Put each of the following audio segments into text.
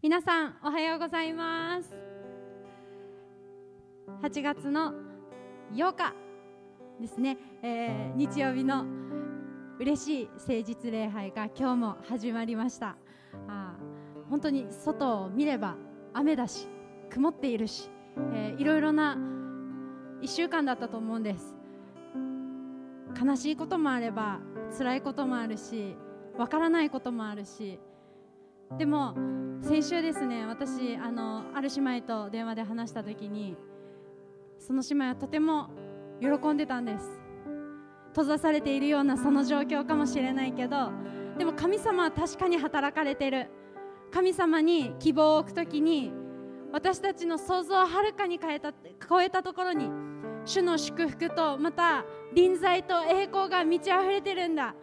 皆さんおはようございます。8月の8日ですね、えー、日曜日の嬉しい誠実礼拝が今日も始まりました。あ本当に外を見れば雨だし曇っているし、えー、いろいろな1週間だったと思うんです。悲しいこともあれば辛いこともあるしわからないこともあるしでも先週ですね私あのある姉妹と電話で話した時にその姉妹はとても喜んでたんです。閉ざされているようなその状況かもしれないけどでも神様は確かに働かれてる。神様に希望を置く時に私たちの想像をはるかに変えた超えたところに主の祝福とまた臨在と栄光が満ち溢れてるんだ。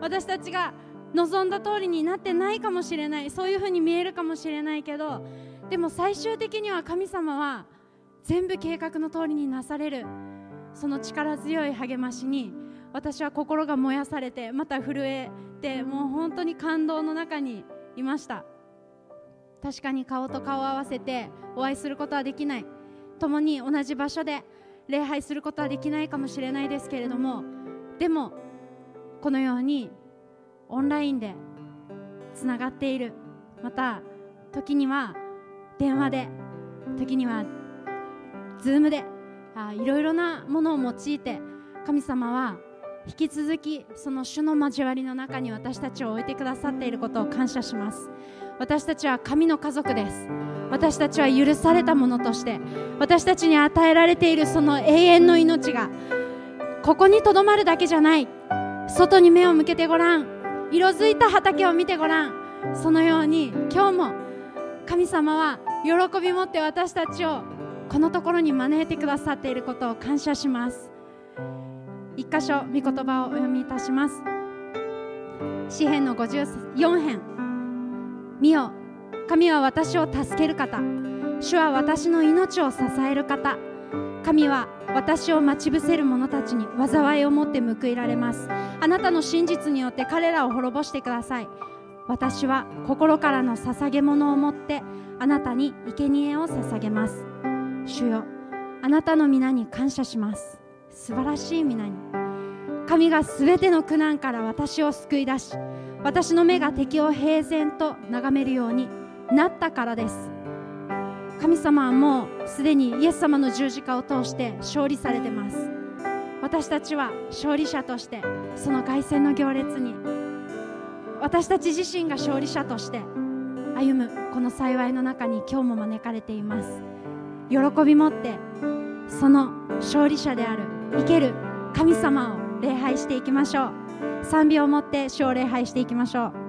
私たちが望んだ通りになってないかもしれない。そういうふうに見えるかもしれないけどでも最終的には神様は全部計画の通りになされる。その力強い励ましに私は心が燃やされてまた震えてもう本当に感動の中にいました。確かに顔と顔を合わせてお会いすることはできない。共に同じ場所で礼拝することはできないかもしれないですけれどもでもこのようにオンラインでつながっている。また時には電話で時には Zoom であいろいろなものを用いて神様は引き続きその主の交わりの中に私たちを置いてくださっていることを感謝します。私たちは神の家族です。私たちは許されたものとして私たちに与えられているその永遠の命がここにとどまるだけじゃない。外に目を向けてごらん。色づいた畑を見てごらん。そのように今日も神様は喜び持って私たちをこのところに招いてくださっていることを感謝します。一箇所御言葉をお読みいたします。詩篇の54編。見よ神は私を助ける方。主は私の命を支える方。神は私を待ち伏せる者たちに災いを持って報いられます。あなたの真実によって彼らを滅ぼしてください。私は心からの捧げ物を持ってあなたに生贄を捧げます。主よあなたの皆に感謝します。素晴らしい皆に。神がすべての苦難から私を救い出し私の目が敵を平然と眺めるようになったからです。神様はもうすでにイエス様の十字架を通して勝利されてます。私たちは勝利者としてその凱旋の行列に私たち自身が勝利者として歩むこの幸いの中に今日も招かれています。喜び持ってその勝利者である生ける神様を礼拝していきましょう。賛美を持って主を礼拝していきましょう。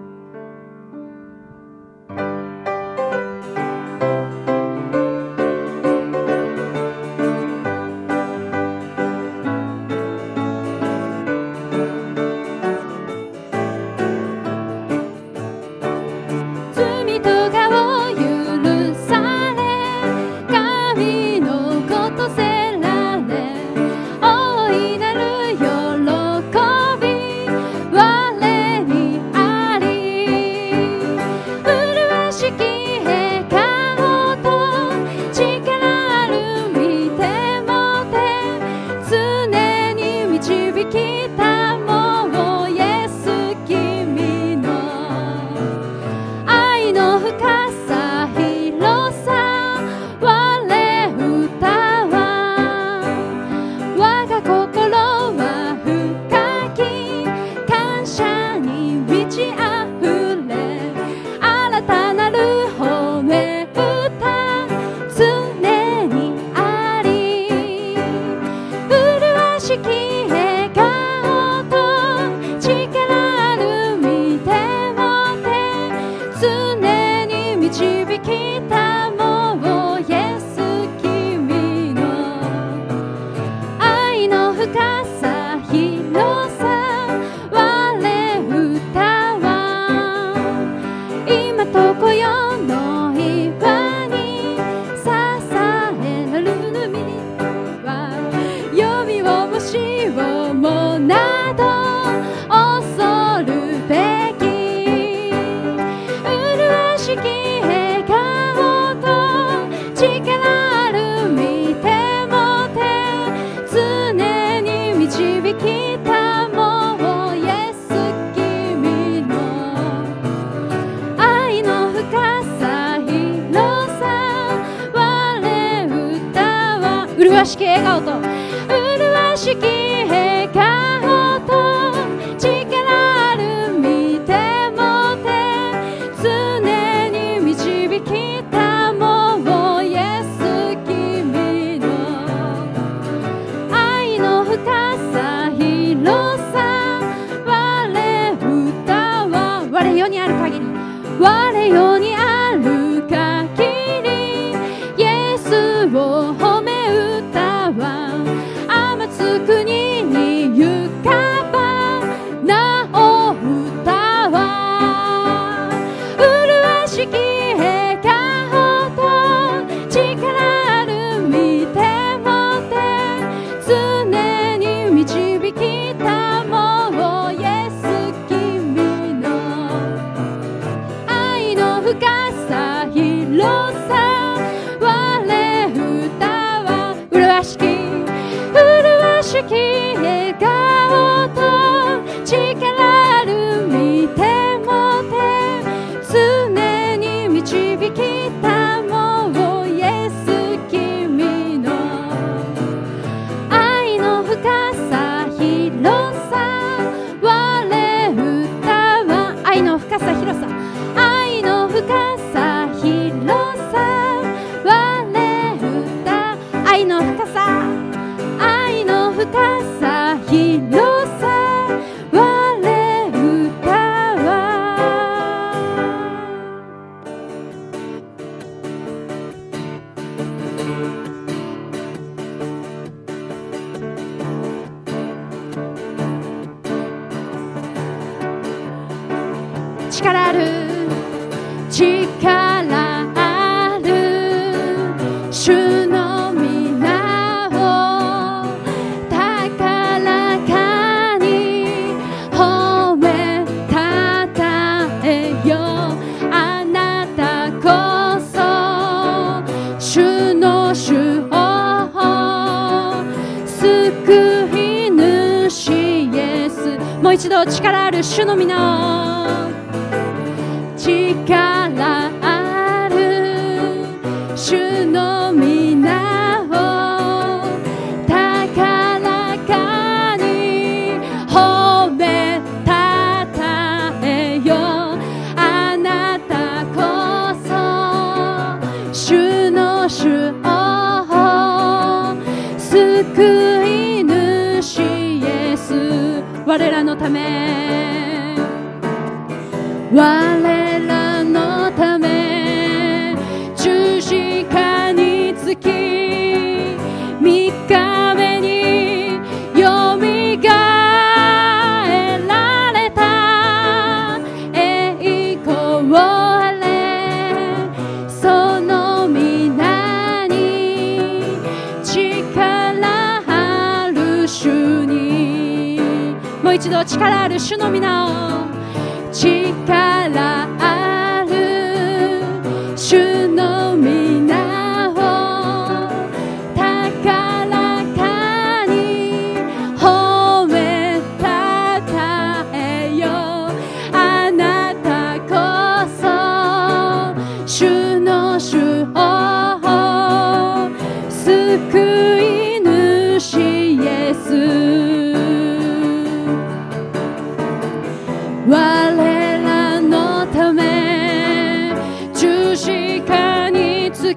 casa.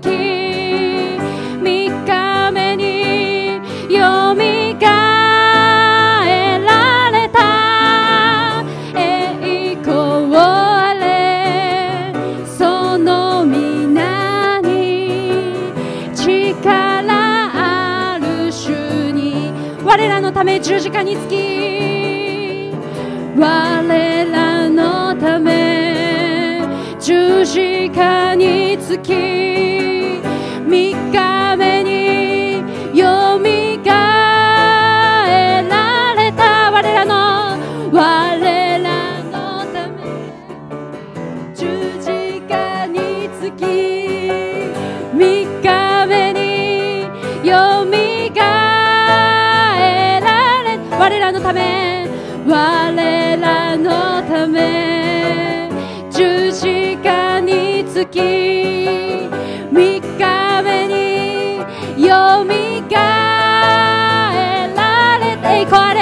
き3日目によみがえられた。栄光あれその皆に力ある主に我らのため十字架につき我らのため。十字架につき三日目によみがえられた我らの我らのため十字架につき三日目によみがえられ我らのため我らのため。見かべに、よみがえられてこれ。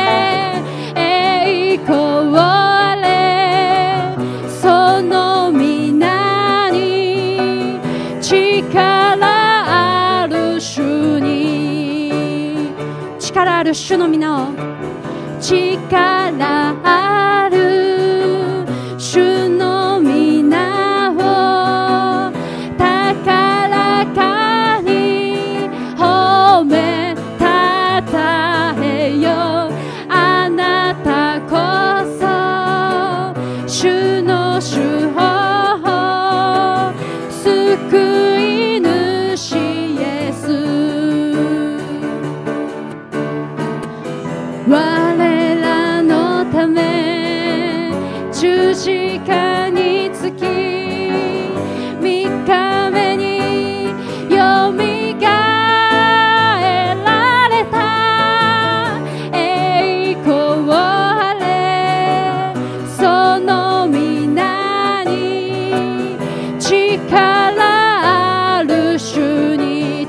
そのみなに、力ある主の皆を。力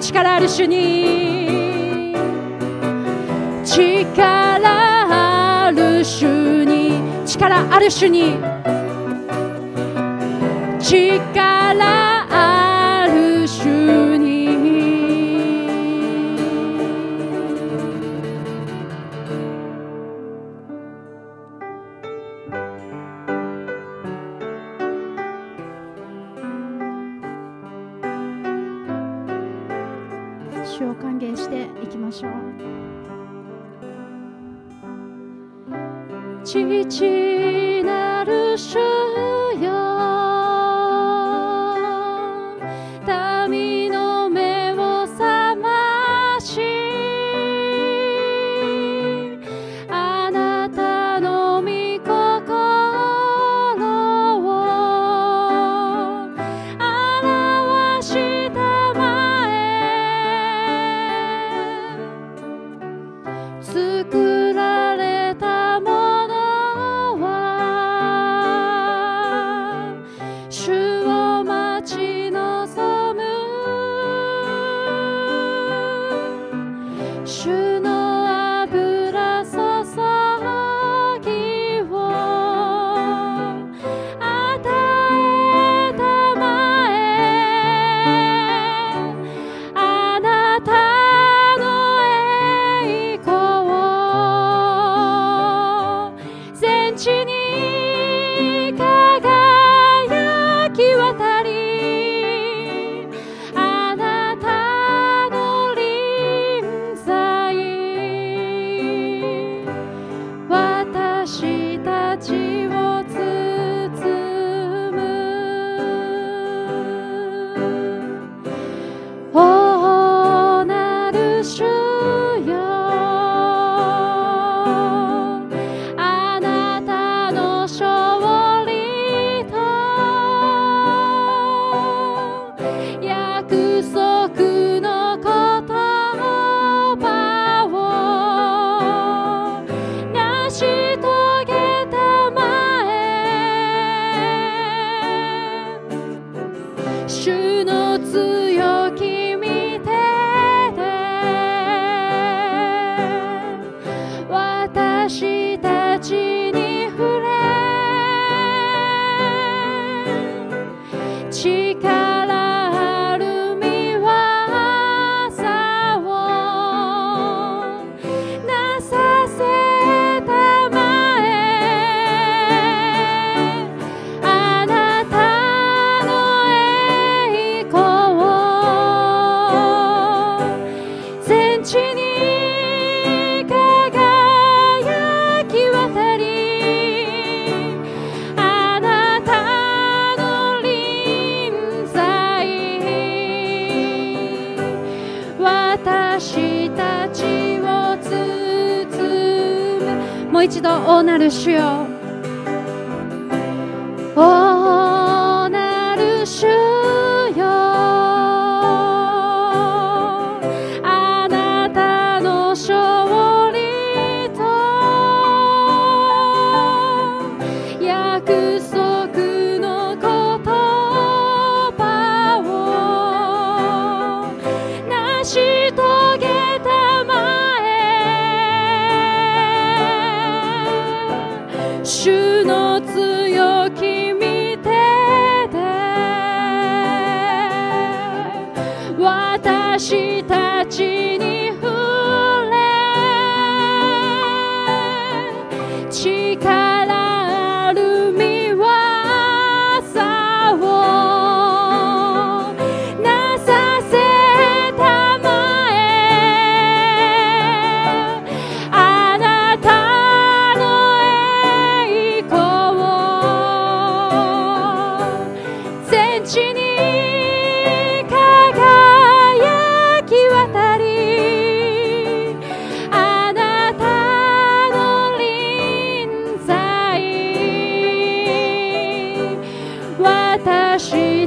力ある主に。力ある主に。力ある主に。力ある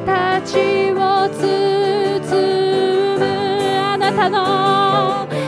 たちを包むあなたの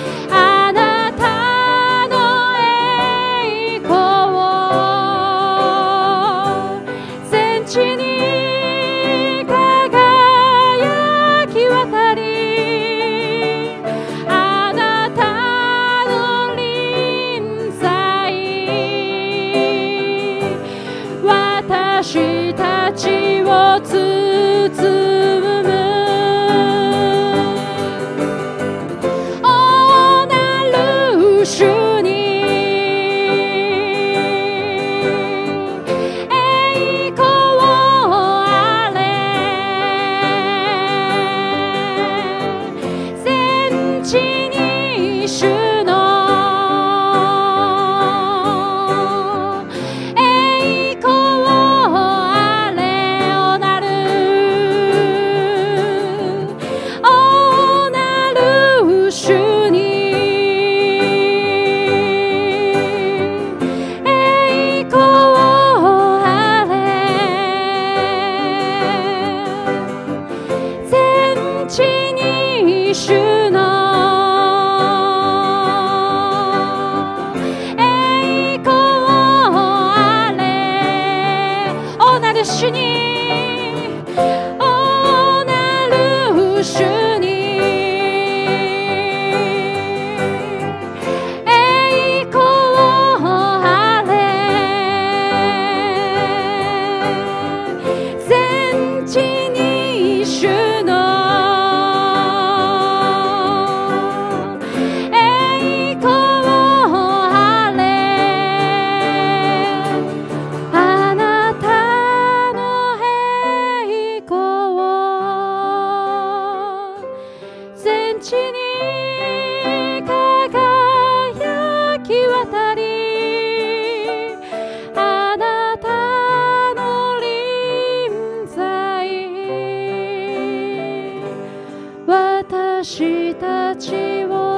私たちを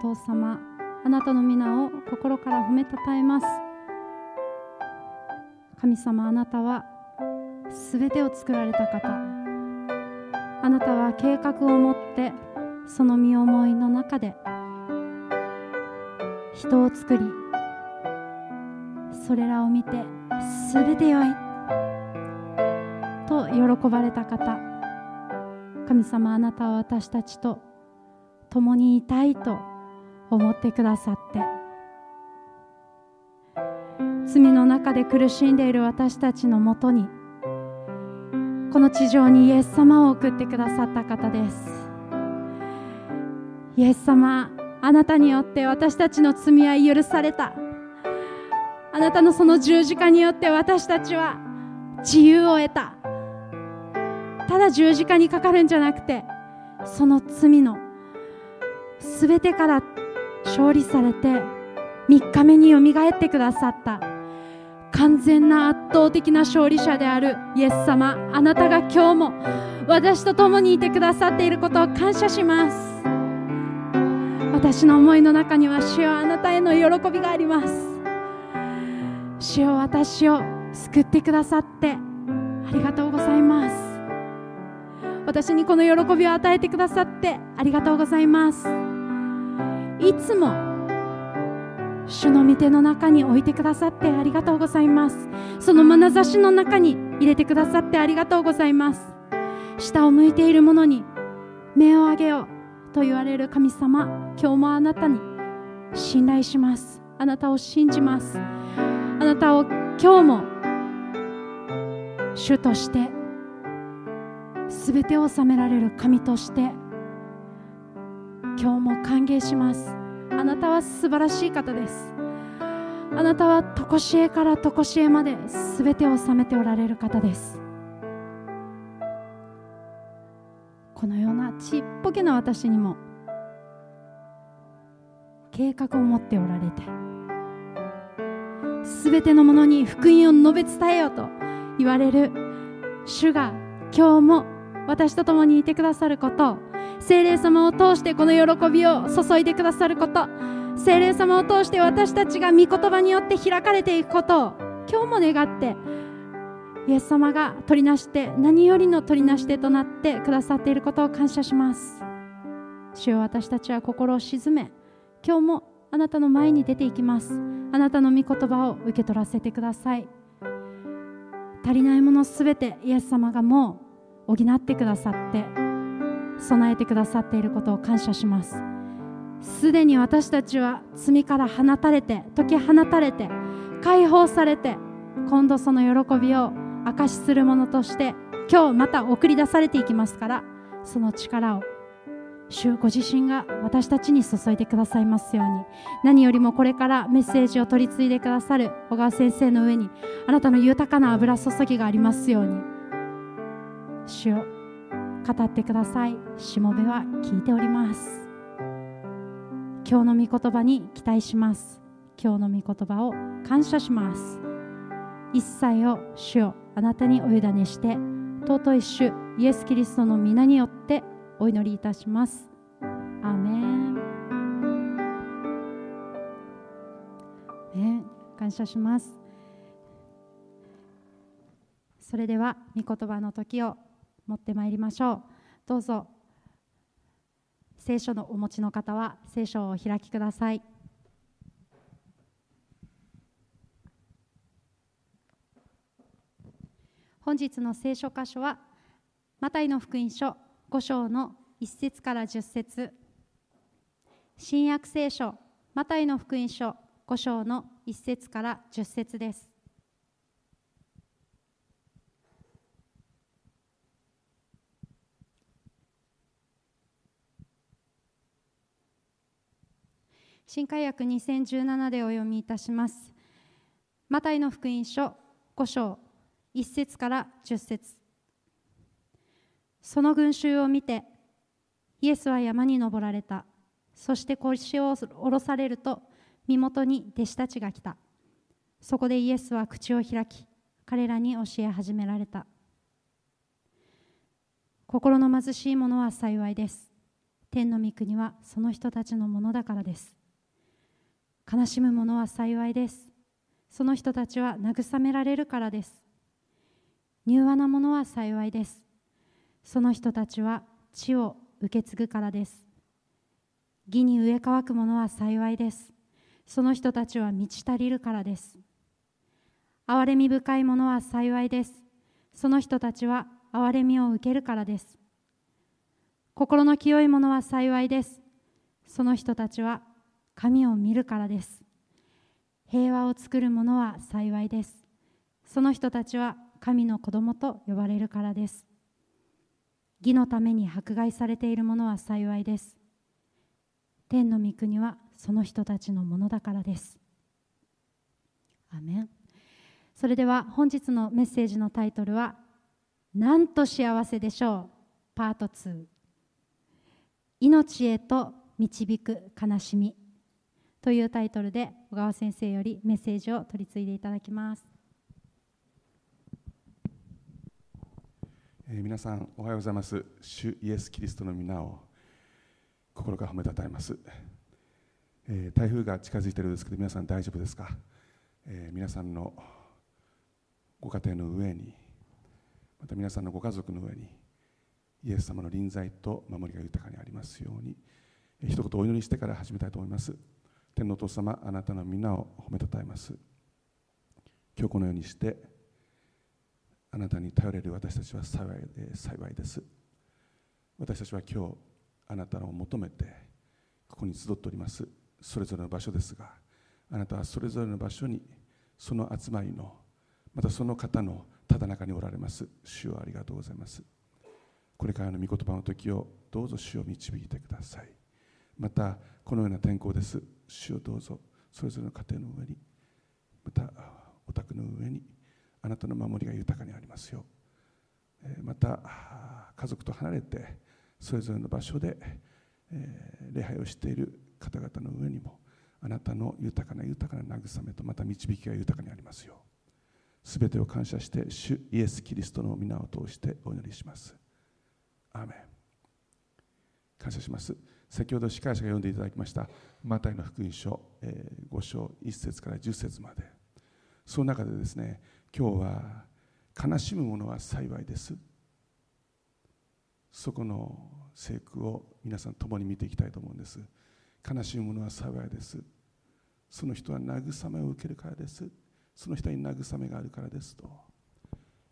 父様あなたの皆を心から褒めたたえます。神様あなたはすべてを作られた方。あなたは計画を持ってその身思いの中で人を作りそれらを見てすべてよいと喜ばれた方。神様あなたは私たちと共にいたいと思ってくださって。罪の中で苦しんでいる私たちのもとにこの地上にイエス様を送ってくださった方です。イエス様あなたによって私たちの罪は許された。あなたのその十字架によって私たちは自由を得た。ただ十字架にかかるんじゃなくてその罪のすべてから勝利されて3日目によみがえってくださった。完全な圧倒的な勝利者であるイエス様あなたが今日も私と共にいてくださっていることを感謝します。私の思いの中には主よあなたへの喜びがあります。主よ私を救ってくださってありがとうございます。私にこの喜びを与えてくださってありがとうございます。いつも主の御手の中に置いてくださってありがとうございます。その眼差しの中に入れてくださってありがとうございます。下を向いている者に目を上げようと言われる神様今日もあなたに信頼します。あなたを信じます。あなたを今日も主として全てを治められる神として今日も歓迎します。あなたは素晴らしい方です。あなたは常しえから常しえまで全てを治めておられる方です。このようなちっぽけな私にも計画を持っておられて全てのものに福音を述べ伝えようと言われる主が今日も私と共にいてくださることを聖霊様を通してこの喜びを注いでくださること。聖霊様を通して私たちが御言葉によって開かれていくことを。今日も願ってイエス様が取りなして何よりの取りなし手となってくださっていることを感謝します。主よ私たちは心を鎮め今日もあなたの前に出ていきます。あなたの御言葉を受け取らせてください。足りないものすべてイエス様がもう補ってくださって備えてくださっていることを感謝します。すでに私たちは罪から放たれて解き放たれて解放されて今度その喜びを証しするものとして今日また送り出されていきますからその力を主ご自身が私たちに注いでくださいますように。何よりもこれからメッセージを取り継いでくださる小川先生の上にあなたの豊かな油注ぎがありますように。主を語ってください。しもべは聞いております。今日の御言葉に期待します。今日の御言葉を感謝します。一切を主をあなたにお委ねして尊い主イエス・キリストの皆によってお祈りいたします。アーメン。ね感謝します。それでは御言葉の時を持ってまいりましょう。どうぞ。聖書のお持ちの方は聖書をお開きください。本日の聖書箇所はマタイの福音書5章の1節から10節。新約聖書マタイの福音書5章の1節から10節です。新海約2017でお読みいたします。マタイの福音書5章1節から10節。その群衆を見てイエスは山に登られた。そして腰を下ろされると身元に弟子たちが来た。そこでイエスは口を開き彼らに教え始められた。心の貧しい者は幸いです。天の御国はその人たちのものだからです。悲しむ者は幸いです。その人たちは慰められるからです。柔和な者は幸いです。その人たちは地を受け継ぐからです。義に植え乾く者は幸いです。その人たちは満ち足りるからです。憐れみ深い者は幸いです。その人たちは憐れみを受けるからです。心の清い者は幸いです。その人たちは神を見るからです。平和を作る者は幸いです。その人たちは神の子供と呼ばれるからです。義のために迫害されている者は幸いです。天の御国はその人たちのものだからです。アメン。それでは本日のメッセージのタイトルは「なんと幸せでしょう」パート2命へと導く悲しみ。というタイトルで小川先生よりメッセージを取り継いでいただきます。えー、皆さんおはようございます。主イエス・キリストの皆を心から褒めたたえます、えー、台風が近づいているんですけど皆さん大丈夫ですか、えー、皆さんのご家庭の上にまた皆さんのご家族の上にイエス様の臨在と守りが豊かにありますように、えー、一言お祈りしてから始めたいと思います。天のお父様あなたの皆を褒めたたえます。今日このようにしてあなたに頼れる私たちは幸い幸いです。私たちは今日あなたを求めてここに集っております。それぞれの場所ですがあなたはそれぞれの場所にその集まりのまたその方のただ中におられます。主をありがとうございます。これからの御言葉の時をどうぞ主を導いてください。またこのような天候です。主をどうぞ。それぞれの家庭の上にまたお宅の上にあなたの守りが豊かにありますよまた家族と離れてそれぞれの場所で礼拝をしている方々の上にもあなたの豊かな豊かな慰めとまた導きが豊かにありますよすべてを感謝して主イエス・キリストの皆を通してお祈りします。アーメン。感謝します。先ほど司会者が読んでいただきましたマタイの福音書、えー、5章1節から10節まで。その中でですね今日は悲しむ者は幸いです。そこの聖句を皆さん共に見ていきたいと思うんです。悲しむ者は幸いです。その人は慰めを受けるからです。その人に慰めがあるからです。と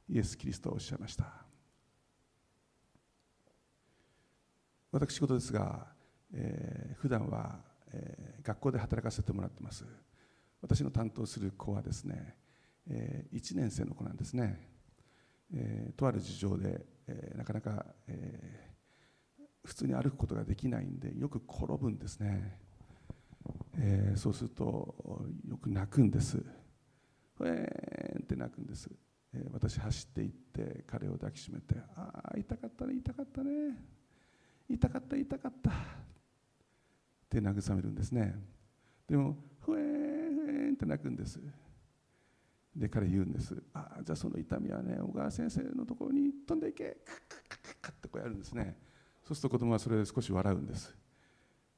イエス・キリストはおっしゃいました。私事ですが、えー、普段は、えー、学校で働かせてもらってます。私の担当する子はですねえー、1年生の子なんですね、えー、とある事情で、えー、なかなか、えー、普通に歩くことができないんでよく転ぶんですね、えー、そうするとよく泣くんです。ふえーんって泣くんです、私走って行って彼を抱きしめて「ああ痛かったね痛かったね。痛かった痛かった」って慰めるんですね。でもふえーんふえーんって泣くんです。で彼言うんです。ああじゃあその痛みはね小川先生のところに飛んでいけ。カッカッカッカッってこうやるんですね。そうすると子供はそれで少し笑うんです。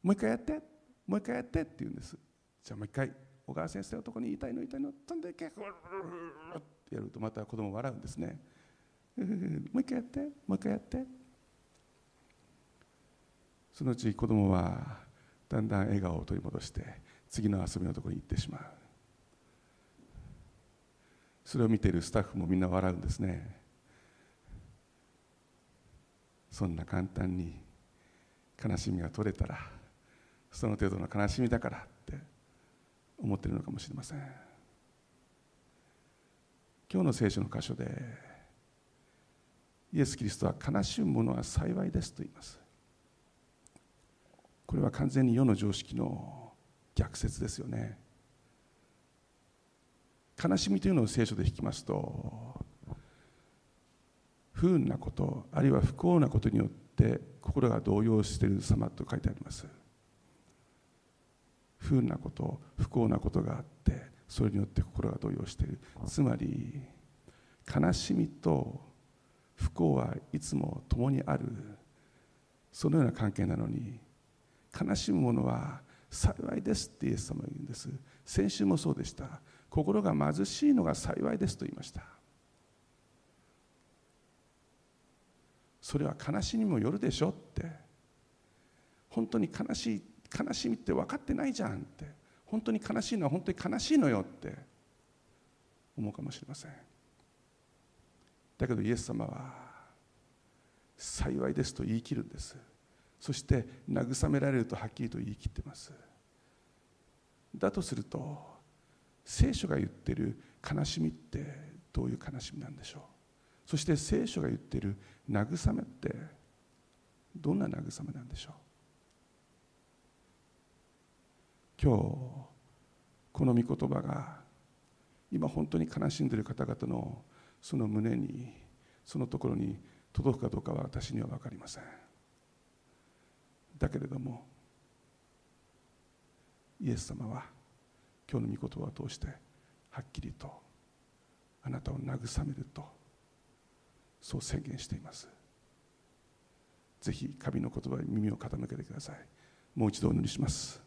もう一回やってもう一回やってって言うんです。じゃあもう一回小川先生のところに痛いの痛いの飛んでいけ。ってやるとまた子供笑うんですね。もう一回やってもう一回やって。そのうち子供はだんだん笑顔を取り戻して次の遊びのところに行ってしまう。それを見ているスタッフもみんな笑うんですね。そんな簡単に悲しみが取れたらその程度の悲しみだからって思ってるのかもしれません。今日の聖書の箇所でイエス・キリストは悲しむ者は幸いですと言います。これは完全に世の常識の逆説ですよね。悲しみというのを聖書で引きますと不運なことあるいは不幸なことによって心が動揺している様と書いてあります。不運なこと不幸なことがあってそれによって心が動揺している。つまり悲しみと不幸はいつも共にある。そのような関係なのに悲しむ者は幸いですってイエス様は言うんです。先週もそうでした。心が貧しいのが幸いですと言いました。それは悲しみもよるでしょって。本当に悲しい悲しみって分かってないじゃんって。本当に悲しいのは本当に悲しいのよって。思うかもしれません。だけどイエス様は幸いですと言い切るんです。そして慰められるとはっきりと言い切ってます。だとすると聖書が言ってる悲しみってどういう悲しみなんでしょう？そして聖書が言ってる慰めってどんな慰めなんでしょう？今日この御言葉が今本当に悲しんでいる方々のその胸にそのところに届くかどうかは私には分かりません。だけれどもイエス様は今日の御言葉を通してはっきりとあなたを慰めるとそう宣言しています。ぜひ神の言葉に耳を傾けてください。もう一度お祈りします。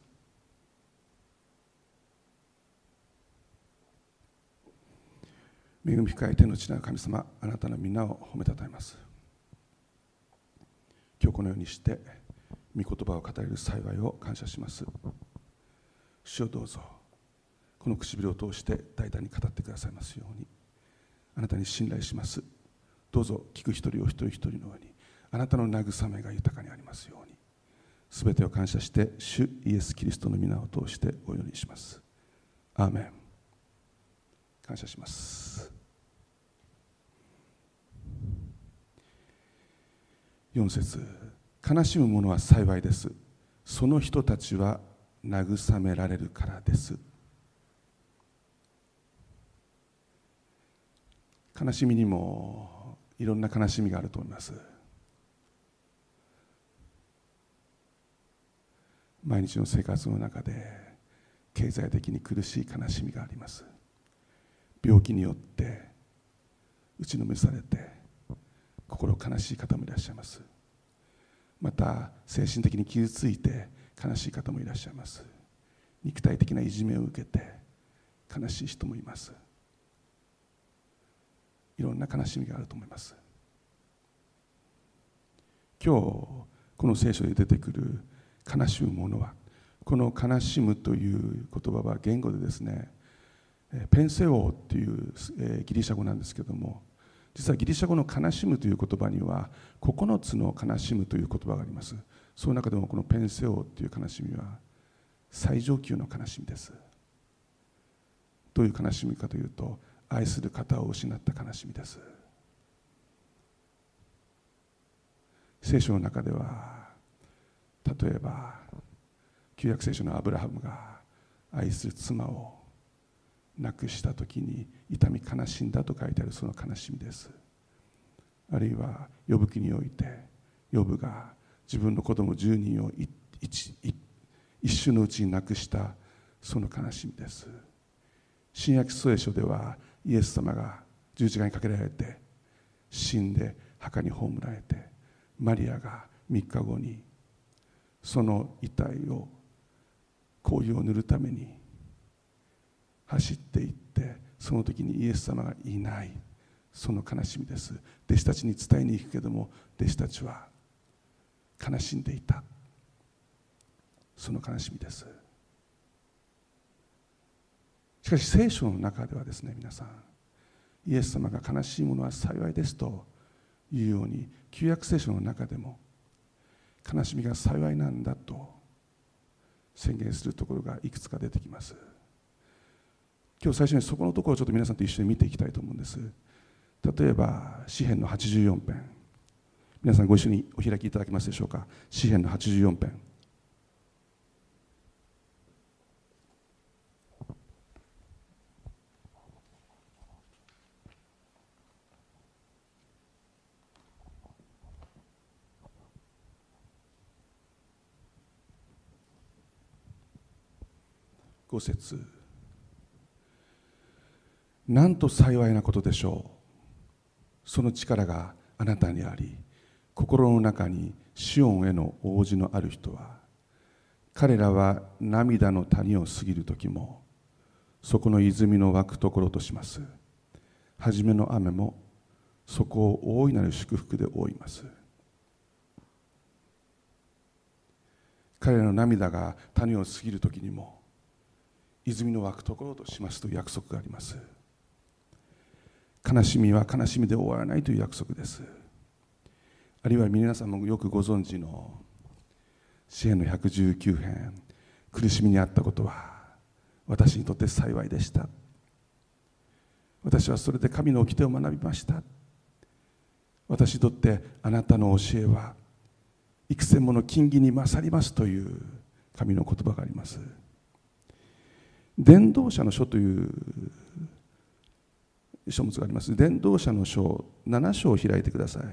恵み深い天の地な神様あなたの皆を褒めたたえます。今日このようにして御言葉を語れる幸いを感謝します。主をどうぞこの唇を通して大胆に語ってくださいますように。あなたに信頼します。どうぞ聞く一人お一人一人の上にあなたの慰めが豊かにありますように。すべてを感謝して主イエス・キリストの皆を通してお祈りします。アーメン。感謝します。4節。悲しむ者は幸いです。その人たちは慰められるからです。悲しみにもいろんな悲しみがあると思います。毎日の生活の中で経済的に苦しい悲しみがあります。病気によって打ちのめされて心悲しい方もいらっしゃいます。また精神的に傷ついて悲しい方もいらっしゃいます。肉体的ないじめを受けて悲しい人もいます。いろんな悲しみがあると思います。今日この聖書で出てくる悲しむものはこの悲しむという言葉は言語でですねペンセオーっていうギリシャ語なんですけども実はギリシャ語の悲しむという言葉には9つの悲しむという言葉があります。その中でもこのペンセオという悲しみは最上級の悲しみです。どういう悲しみかというと愛する方を失った悲しみです。聖書の中では例えば旧約聖書のアブラハムが愛する妻を亡くした時に痛み悲しんだと書いてあるその悲しみです。あるいは呼ぶ記において呼ぶが自分の子供10人を一瞬のうちに亡くしたその悲しみです。新約聖書ではイエス様が十字架にかけられて死んで墓に葬られてマリアが3日後にその遺体を香油を塗るために走っていってその時にイエス様がいない。その悲しみです。弟子たちに伝えに行くけども弟子たちは悲しんでいた。その悲しみです。しかし聖書の中ではですね皆さんイエス様が悲しいものは幸いですというように旧約聖書の中でも悲しみが幸いなんだと宣言するところがいくつか出てきます。今日最初にそこのところをちょっと皆さんと一緒に見ていきたいと思うんです。例えば詩篇の84編。皆さんご一緒にお開きいただけますでしょうか？詩篇の84編。5節。なんと幸いなことでしょう。その力があなたにあり心の中にシオンへの応じのある人は彼らは涙の谷を過ぎる時もそこの泉の湧くところとします。初めの雨もそこを大いなる祝福で覆います。彼らの涙が谷を過ぎる時にも泉の湧くところとしますという約束があります。悲しみは悲しみで終わらないという約束です。あるいは皆さんもよくご存知の支援の119編苦しみにあったことは私にとって幸いでした。私はそれで神の掟を学びました。私にとってあなたの教えは幾千もの金銀に勝りますという神の言葉があります。伝道者の書という書物があります。伝道者の書7章を開いてください。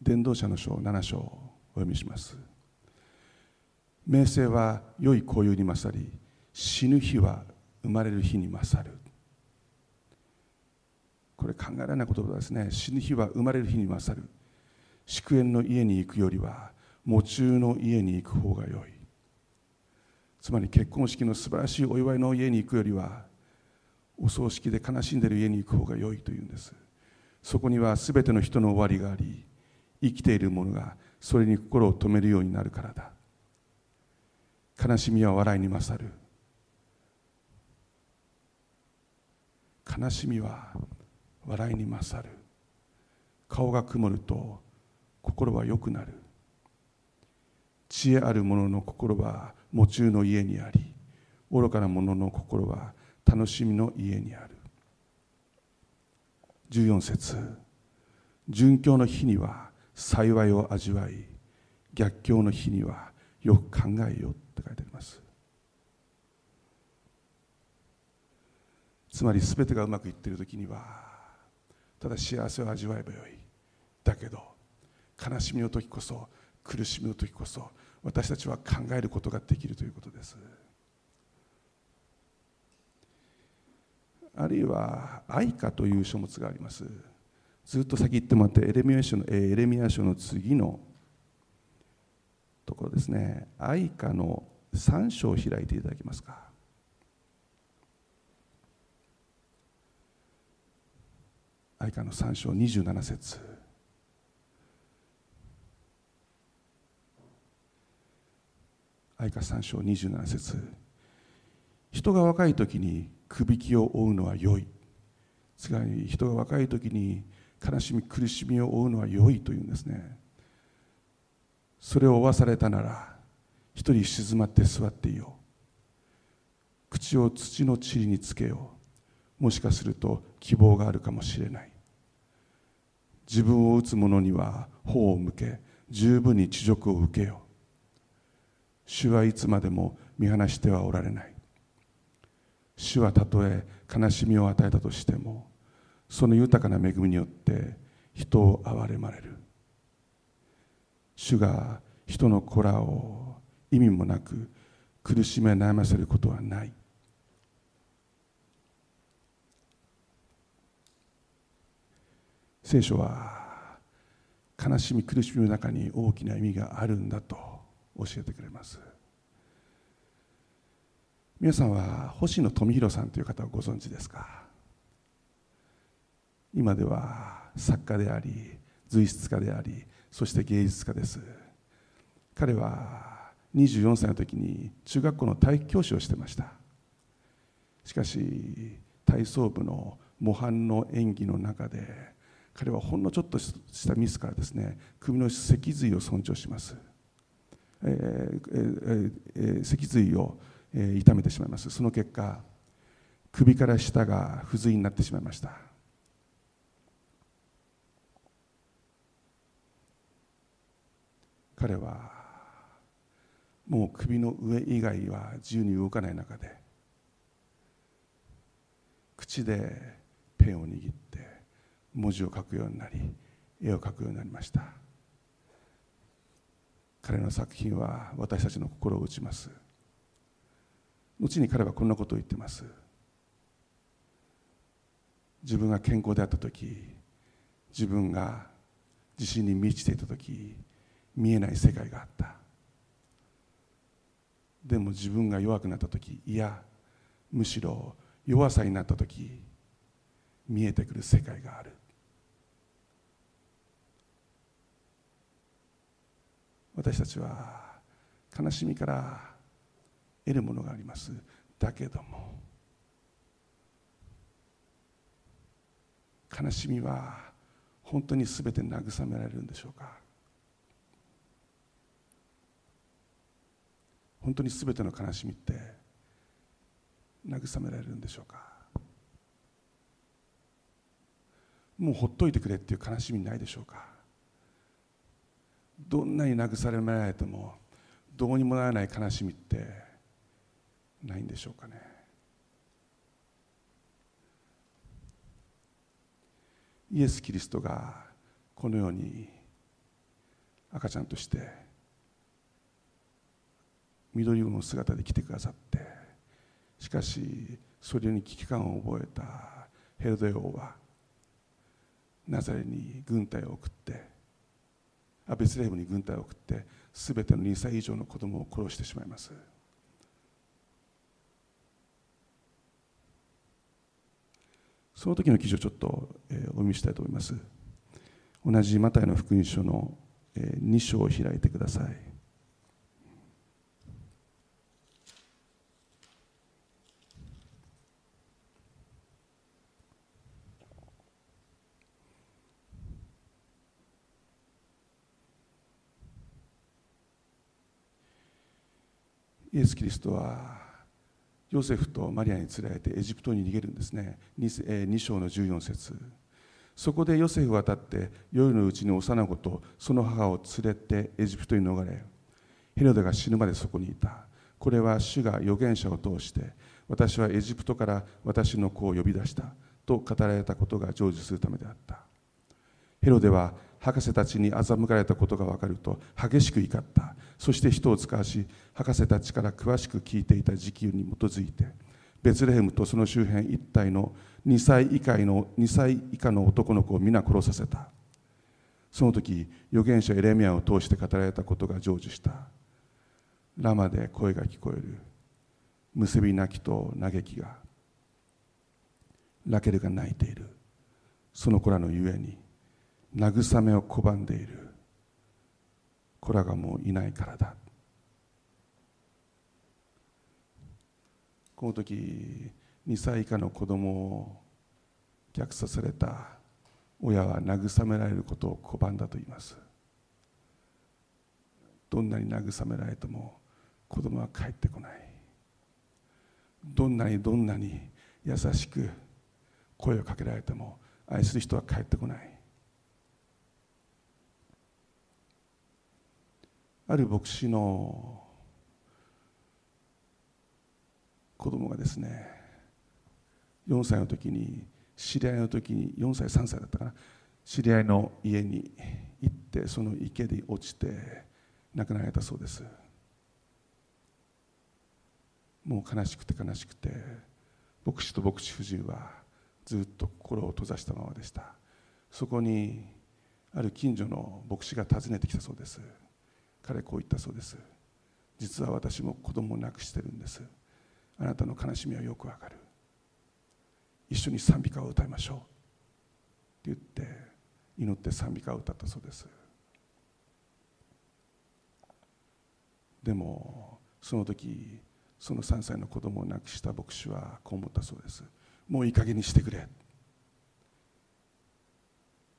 伝道者の書7章をお読みします。名声は良い交友に勝り死ぬ日は生まれる日に勝る。これ考えられない言葉ですね。死ぬ日は生まれる日に勝る。祝宴の家に行くよりは喪中の家に行く方が良い。つまり結婚式の素晴らしいお祝いの家に行くよりはお葬式で悲しんでる家に行く方が良いというんです。そこには全ての人の終わりがあり生きている者がそれに心を止めるようになるからだ。悲しみは笑いに勝る。悲しみは笑いに勝る。顔が曇ると心は良くなる。知恵ある者の心は喪中の家にあり愚かな者の心は楽しみの家にある。14節。殉教の日には幸いを味わい逆境の日にはよく考えよって書いてあります。つまり全てがうまくいっている時にはただ幸せを味わえばよい。だけど悲しみの時こそ苦しみの時こそ私たちは考えることができるということです。あるいは愛歌という書物があります。ずっと先行ってもらってエレミア書のエレミア書の次のところですね。愛歌の3章を開いていただけますか。愛歌の3章27節。愛歌3章27節。人が若い時にくびきを負うのは良い。つまり人が若い時に悲しみ苦しみを負うのは良いというんですね。それを負わされたなら一人静まって座っていよう。口を土の塵につけよう。もしかすると希望があるかもしれない。自分を打つ者には頬を向け十分に恥辱を受けよう。主はいつまでも見放してはおられない。主はたとえ悲しみを与えたとしてもその豊かな恵みによって人を憐れまれる。主が人の子らを意味もなく苦しめ悩ませることはない。聖書は悲しみ苦しみの中に大きな意味があるんだと。教えてくれます。皆さんは星野富弘さんという方をご存知ですか？今では作家であり随筆家でありそして芸術家です。彼は24歳の時に中学校の体育教師をしてました。しかし体操部の模範の演技の中で彼はほんのちょっとしたミスからですね首の脊髄を尊重します、えーえー、脊髄を、えー、痛めてしまいますその結果首から下が不随になってしまいました彼はもう首の上以外は自由に動かない中で口でペンを握って文字を書くようになり絵を描くようになりました彼の作品は私たちの心を打ちます。後に彼はこんなことを言ってます。自分が健康であった時自分が自信に満ちていた時見えない世界があった。でも自分が弱くなった時いやむしろ弱さになった時見えてくる世界がある。私たちは悲しみから得るものがあります。だけども悲しみは本当に全て慰められるんでしょうか？本当に全ての悲しみって慰められるんでしょうか？もうほっといてくれっていう悲しみないでしょうか？どんなに慰められてもどうにもならない悲しみってないんでしょうかね。イエス・キリストがこのように赤ちゃんとして緑色の姿で来てくださってしかしそれに危機感を覚えたヘロデ王はナザレに軍隊を送ってベツレヘムに軍隊を送って全ての2歳以上の子供を殺してしまいます。その時の記事をちょっと、えー、お読みしたいと思います。同じマタイの福音書の、えー、2章を開いてください。イエス・キリストはヨセフとマリアに連れられてエジプトに逃げるんですね。2, 2章の14節。そこでヨセフは立って夜のうちに幼子とその母を連れてエジプトに逃れヘロデが死ぬまでそこにいた。これは主が預言者を通して私はエジプトから私の子を呼び出したと語られたことが成就するためであった。ヘロデは博士たちに欺かれたことが分かると激しく怒った。そして人を使わし博士たちから詳しく聞いていた時期に基づいてベツレヘムとその周辺一帯の2歳以下の ,2 歳以下の男の子を皆殺させた。その時預言者エレミアを通して語られたことが成就した。ラマで声が聞こえる。むせび泣きと嘆きが。ラケルが泣いている。その子らのゆえに慰めを拒んでいる。子らがもういないからだ。この時2歳以下の子供を虐殺された親は慰められることを拒んだと言います。どんなに慰められても子供は帰ってこない。どんなにどんなに優しく声をかけられても愛する人は帰ってこない。ある牧師の子供がですね4歳の時に知り合いの時に4歳3歳だったかな。知り合いの家に行ってその池で落ちて亡くなられたそうです。もう悲しくて悲しくて牧師と牧師夫人はずっと心を閉ざしたままでした。そこにある近所の牧師が訪ねてきたそうです。彼こう言ったそうです。実は私も子供を亡くしてるんです。あなたの悲しみはよくわかる。一緒に賛美歌を歌いましょう。って言って祈って賛美歌を歌ったそうです。でもその時その3歳の子供を亡くした牧師はこう思ったそうです。もういい加減にしてくれ。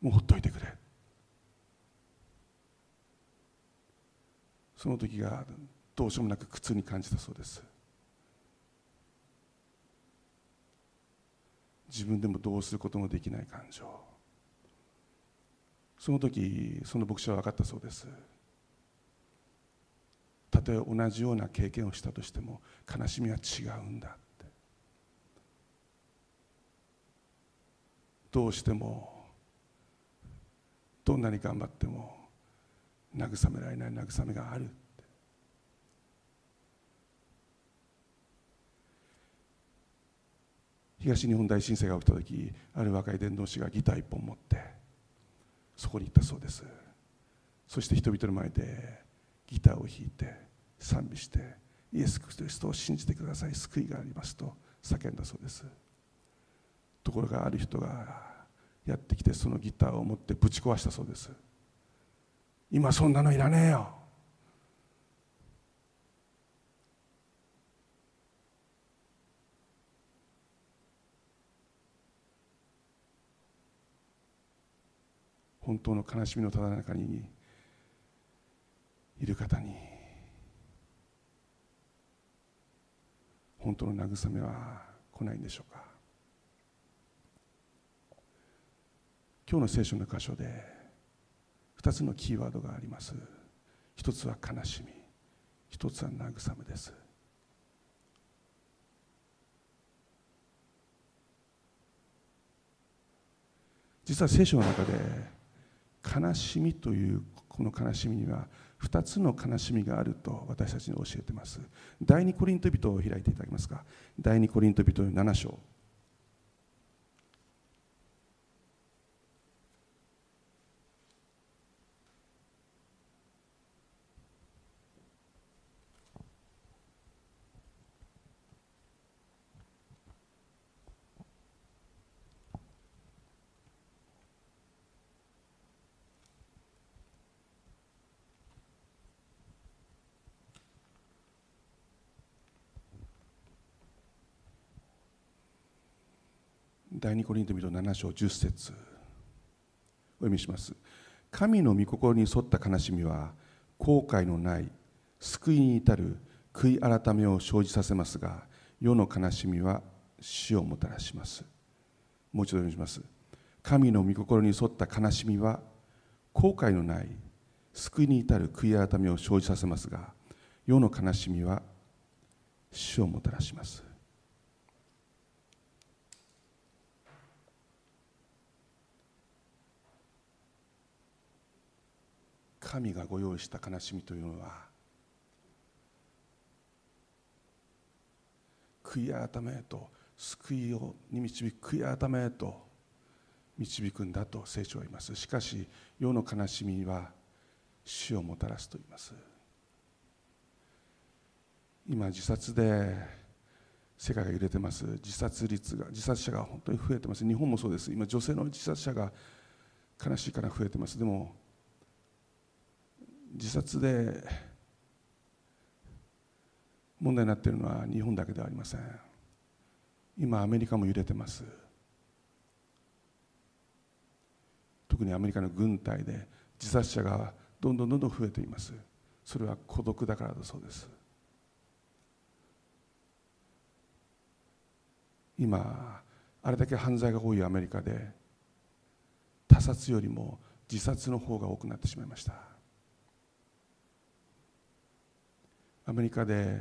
もうほっといてくれ。その時がどうしようもなく苦痛に感じたそうです。自分でもどうすることもできない感情。その時その牧師は分かったそうです。たとえ同じような経験をしたとしても悲しみは違うんだって。どうしてもどんなに頑張っても慰められない慰めがある。東日本大震災が起きた時ある若い伝道師がギター一本持ってそこに行ったそうです。そして人々の前でギターを弾いて賛美してイエス・クリストを信じてください救いがありますと叫んだそうです。ところがある人がやってきてそのギターを持ってぶち壊したそうです。今そんなのいらねえよ。本当の悲しみのただ中にいる方に本当の慰めは来ないんでしょうか。今日の聖書の箇所で2つのキーワードがあります。一つは悲しみ。一つは慰めです。実は聖書の中で悲しみというこの悲しみには2つの悲しみがあると私たちに教えています。第二コリント人を開いていただけますか？第二コリント人7章。第二コリント人7章10節。お読みします。神の御心に沿った悲しみは後悔のない救いに至る悔い改めを生じさせますが世の悲しみは死をもたらします。もう一度読みします。神の御心に沿った悲しみは後悔のない救いに至る悔い改めを生じさせますが世の悲しみは死をもたらします。神がご用意した悲しみというのは悔い改めへと救いをに導く悔い改めへと導くんだと聖書は言います。しかし世の悲しみは死をもたらすと言います。今自殺で世界が揺れてます。自殺率が自殺者が本当に増えてます。日本もそうです。今女性の自殺者が悲しいから増えてます。でも自殺で問題になっているのは日本だけではありません。今アメリカも揺れてます。特にアメリカの軍隊で自殺者がどんどんどんどん増えています。それは孤独だからだそうです。今あれだけ犯罪が多いアメリカで他殺よりも自殺の方が多くなってしまいました。アメリカで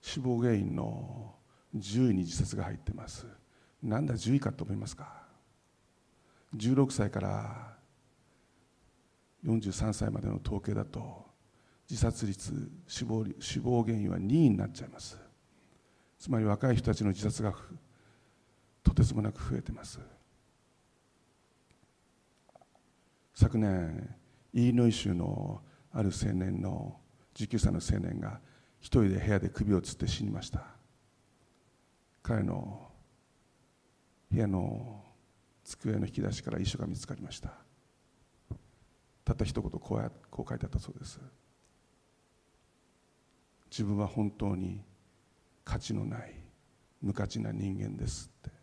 死亡原因の10位に自殺が入ってます。なんだ10位かと思いますか？16歳から43歳までの統計だと自殺率死亡死亡原因は2位になっちゃいます。つまり若い人たちの自殺がとてつもなく増えてます。昨年イリノイ州のある青年の19歳の青年が一人で部屋で首をつって死にました。彼の部屋の机の引き出しから遺書が見つかりました。たった一言こうやこう書いてあったそうです。自分は本当に価値のない無価値な人間ですって。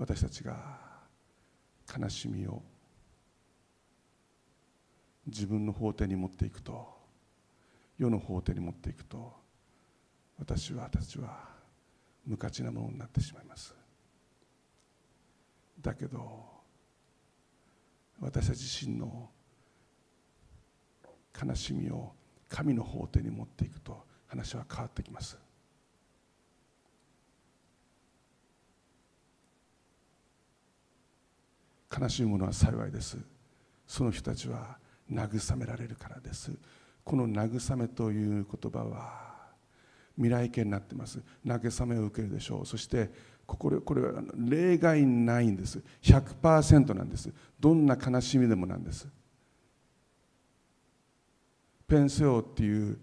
私たちが悲しみを自分の法廷に持っていくと世の法廷に持っていくと私はたちは無価値なものになってしまいます。だけど私たち自身の悲しみを神の法廷に持っていくと話は変わってきます。悲しいものは幸いです。その人たちは慰められるからです。この慰めという言葉は未来形になってます。慰めを受けるでしょう。そしてこれこれは例外ないんです。100%なんです。どんな悲しみでもなんです。ペンセオっていう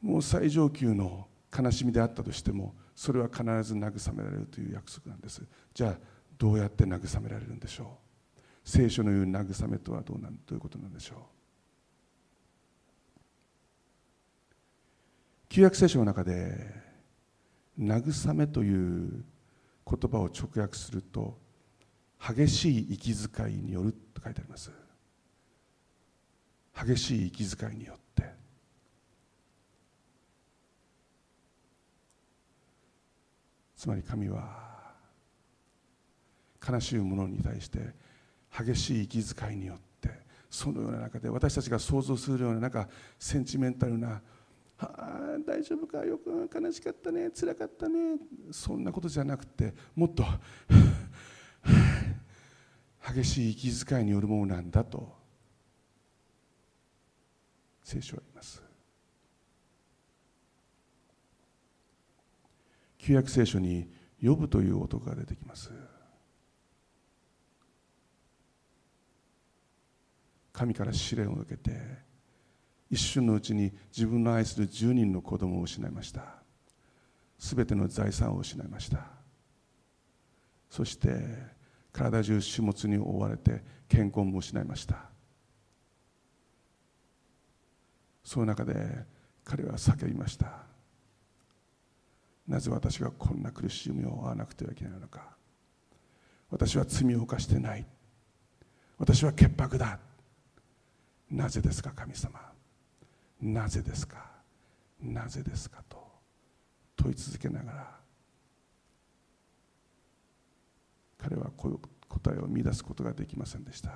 もう最上級の悲しみであったとしてもそれは必ず慰められるという約束なんです。じゃあどうやって慰められるんでしょう？聖書の言う慰めとはどうなんどういうことなんでしょう？旧約聖書の中で慰めという言葉を直訳すると激しい息遣いによると書いてあります。激しい息遣いによって。つまり神は悲しいものに対して激しい息遣いによってそのような中で私たちが想像するようななんかセンチメンタルなあ大丈夫か？よく悲しかったね辛かったねそんなことじゃなくてもっと激しい息遣いによるものなんだと聖書は言います。旧約聖書に呼ぶという男が出てきます。神から試練を受けて一瞬のうちに自分の愛する10人の子供を失いました。すべての財産を失いました。そして体中種物に覆われて健康も失いました。その中で彼は叫びました。なぜ私がこんな苦しみを負わなくてはいけないのか。私は罪を犯してない。私は潔白だ。なぜですか神様。なぜですか。なぜですかと。問い続けながら彼はこういう答えを見出すことができませんでした。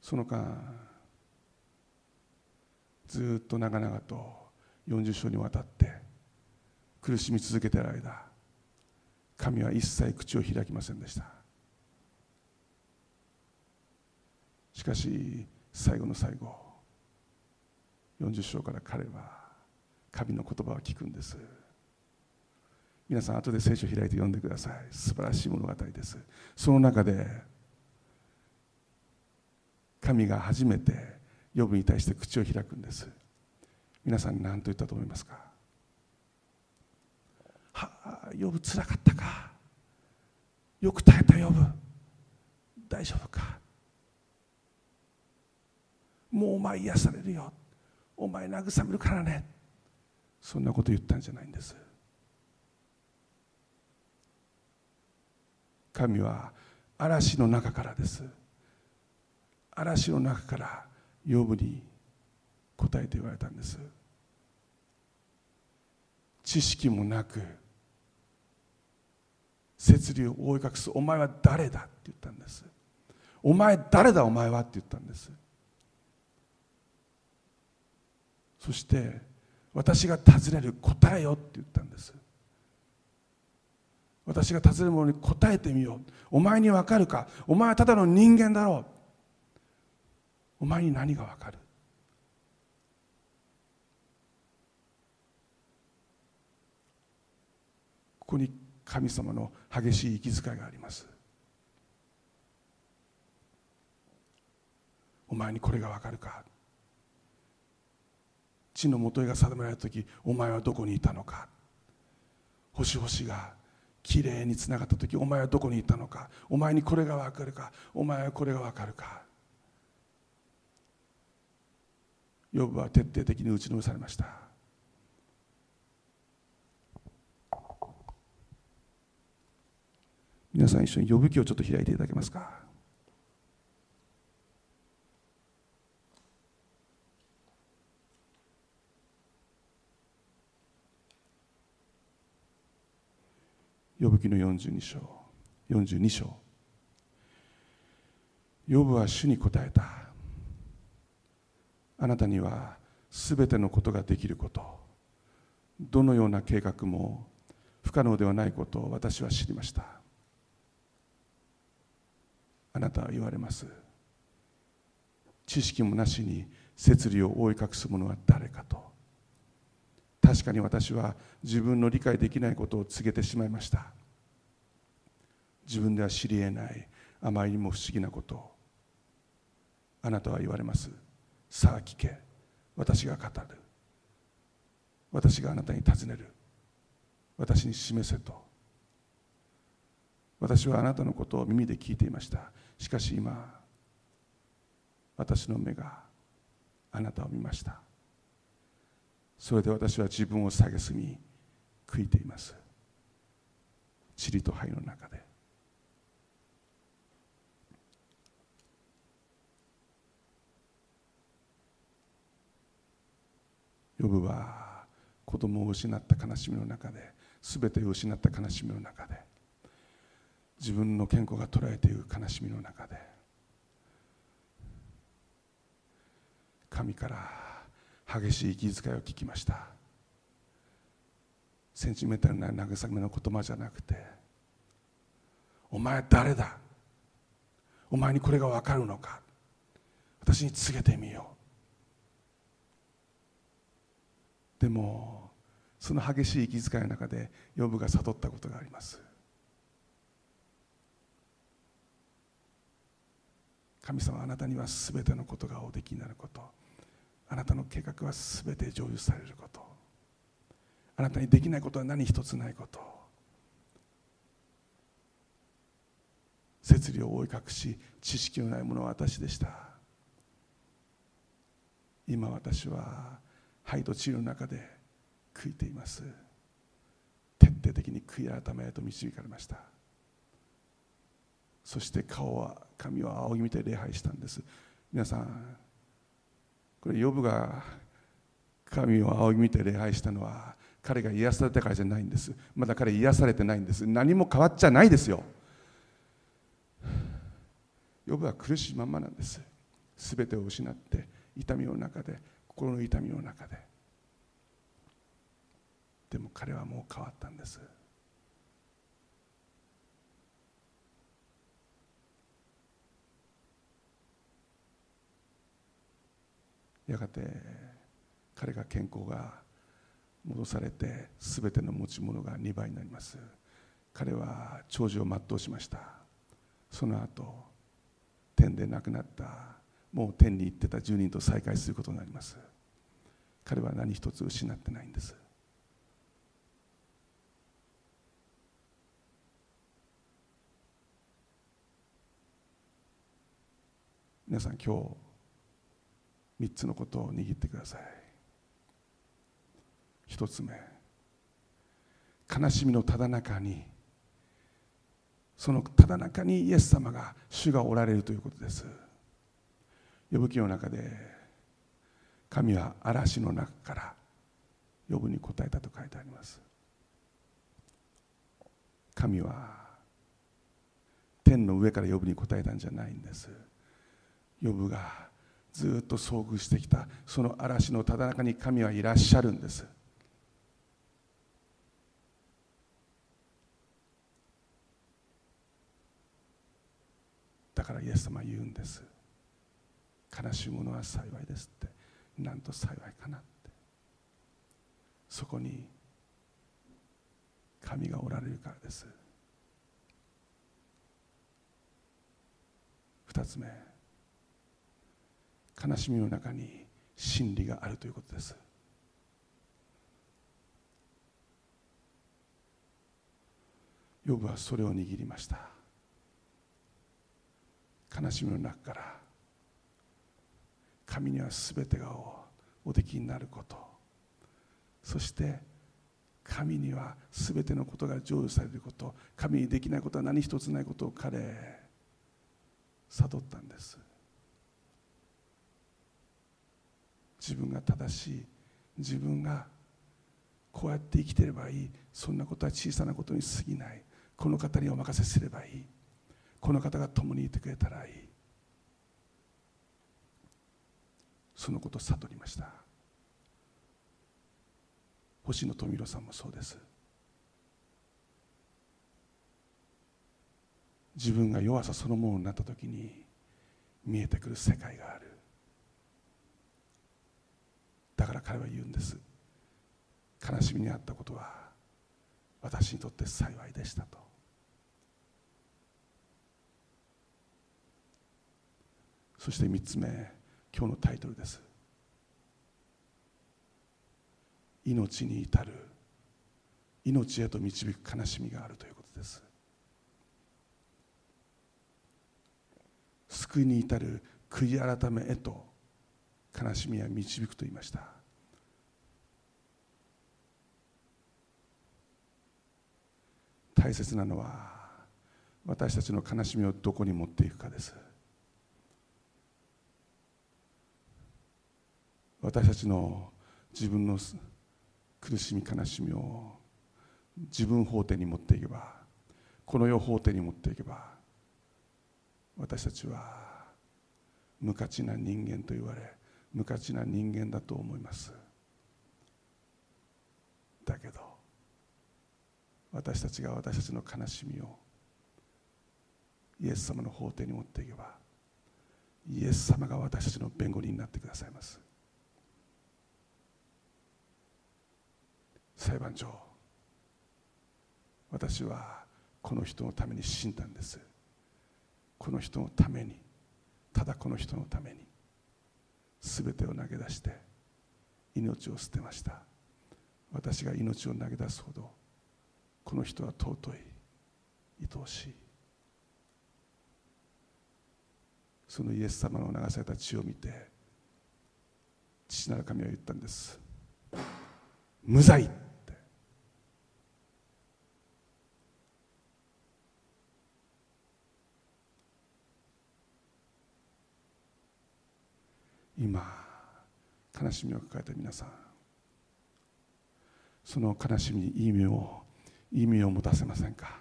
その間ずっと長々と40章にわたって苦しみ続けている間神は一切口を開きませんでした。しかし最後の最後40章から彼は神の言葉を聞くんです。皆さん後で聖書を開いて読んでください。素晴らしい物語です。その中で神が初めて呼ぶに対して口を開くんです。皆さん何と言ったと思いますか？はあ呼ぶつらかったか？よく耐えた呼ぶ大丈夫か？もうお前癒されるよ。お前慰めるからね。そんなこと言ったんじゃないんです。神は嵐の中からです。嵐の中から呼ぶに答えて言われたんです。知識もなく摂理を覆い隠すお前は誰だって言ったんです。お前誰だお前はって言ったんです。そして私が尋ねる答えよって言ったんです。私が尋ねるものに答えてみよう。お前に分かるか？お前はただの人間だろう。お前に何が分かる？ここに神様の激しい息遣いがあります。お前にこれが分かるか？の元へが定められた時お前はどこにいたのか。星々がきれいにつながった時お前はどこにいたのか。お前にこれが分かるか。お前はこれが分かるか。ヨブは徹底的に打ちのめされました。皆さん一緒に呼ぶ記をちょっと開いていただけますか。呼ぶ記の42章。42章。ヨブは主に答えた。あなたにはすべてのことができること。どのような計画も不可能ではないことを私は知りました。あなたは言われます。知識もなしに摂理を覆い隠す者は誰かと。確かに私は自分の理解できないことを告げてしまいました。自分では知り得ないあまりにも不思議なことを。あなたは言われます。さあ聞け。私が語る。私があなたに尋ねる。私に示せと。私はあなたのことを耳で聞いていました。しかし今私の目があなたを見ました。それで私は自分を蔑み悔いています。塵と灰の中で。ヨブは子供を失った悲しみの中で全てを失った悲しみの中で自分の健康が捉えている悲しみの中で神から激しい息遣いを聞きました。センチメンタルな慰めの言葉じゃなくてお前誰だ？お前にこれが分かるのか？私に告げてみよう。でもその激しい息遣いの中でヨブが悟ったことがあります。神様あなたには全てのことがおできになること。あなたの計画は全て成就されること。あなたにできないことは何一つないこと。摂理を覆い隠し知識のないものは私でした。今私は肺と治療の中で悔いています。徹底的に悔い改めへと導かれました。そして顔は髪は仰ぎ見て礼拝したんです。皆さんこれヨブが神を仰ぎ見て礼拝したのは彼が癒されたからじゃないんです。まだ彼癒されてないんです。何も変わっちゃないですよ。ヨブは苦しいままなんです。全てを失って痛みの中で心の痛みの中で。でも彼はもう変わったんです。やがて彼が健康が戻されて全ての持ち物が2倍になります。彼は長寿を全うしました。その後天で亡くなったもう天に行ってた10人と再会することになります。彼は何一つ失ってないんです。皆さん今日3つのことを握ってください。1つ目悲しみのただ中にそのただ中にイエス様が主がおられるということです。呼ぶ記の中で神は嵐の中から呼ぶに答えたと書いてあります。神は天の上から呼ぶに答えたんじゃないんです。呼ぶがずっと遭遇してきた。その嵐のただ中に神はいらっしゃるんです。だからイエス様は言うんです。悲しいものは幸いですって。なんと幸いかなって。そこに神がおられるからです。二つ目。悲しみの中に真理があるということです。ヨブはそれを握りました。悲しみの中から神には全てがおできになること。そして神には全てのことが成就されること。神にできないことは何一つないことを彼悟ったんです。自分が正しい。自分がこうやって生きてればいい。そんなことは小さなことに過ぎない。この方にお任せすればいい。この方が共にいてくれたらいい。そのことを悟りました。星野富弘さんもそうです。自分が弱さそのものになった時に見えてくる世界がある。だから彼は言うんです。悲しみにあったことは私にとって幸いでしたと。そして3つ目今日のタイトルです。命に至る命へと導く悲しみがあるということです。救いに至る悔い改めへと悲しみは導くと言いました。大切なのは私たちの悲しみをどこに持っていくかです。私たちの自分の苦しみ悲しみを自分法廷に持っていけばこの世法廷に持っていけば私たちは無価値な人間と言われ無価値な人間だと思います。だけど私たちが私たちの悲しみをイエス様の法廷に持っていけばイエス様が私たちの弁護人になってくださいます。裁判長私はこの人のために死んだんです。この人のためにただこの人のために。全てを投げ出して命を捨てました。私が命を投げ出すほどこの人は尊い愛おしい。そのイエス様の流された血を見て父なる神は言ったんです。無罪。今悲しみを抱えた皆さん。その悲しみに意味を意味を持たせませんか？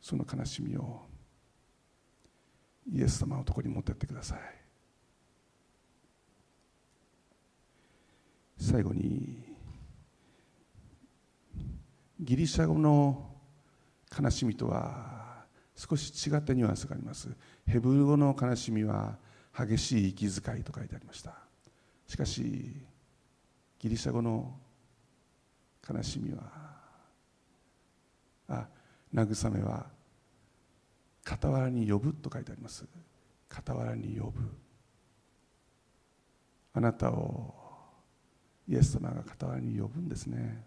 その悲しみをイエス様のところに持ってってください。最後にギリシャ語の悲しみとは少し違ったニュアンスがあります。ヘブル語の悲しみは激しい息遣いと書いてありました。しかしギリシャ語の悲しみはあ慰めは傍らに呼ぶと書いてあります。傍らに呼ぶ。あなたをイエス様が傍らに呼ぶんですね。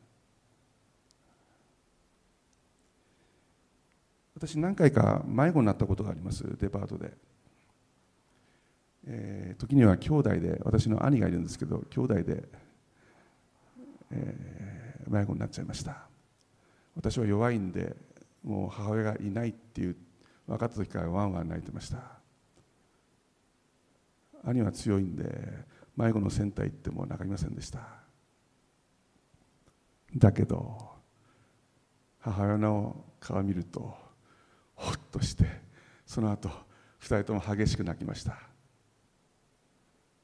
私何回か迷子になったことがありますデパートで、えー、時には兄弟で私の兄がいるんですけど兄弟で、えー、迷子になっちゃいました。私は弱いんでもう母親がいないっていう分かった時からワンワン泣いてました。兄は強いんで迷子のセンター行っても泣かりませんでした。だけど母親の顔を見るとほっとしてその後二人とも激しく泣きました。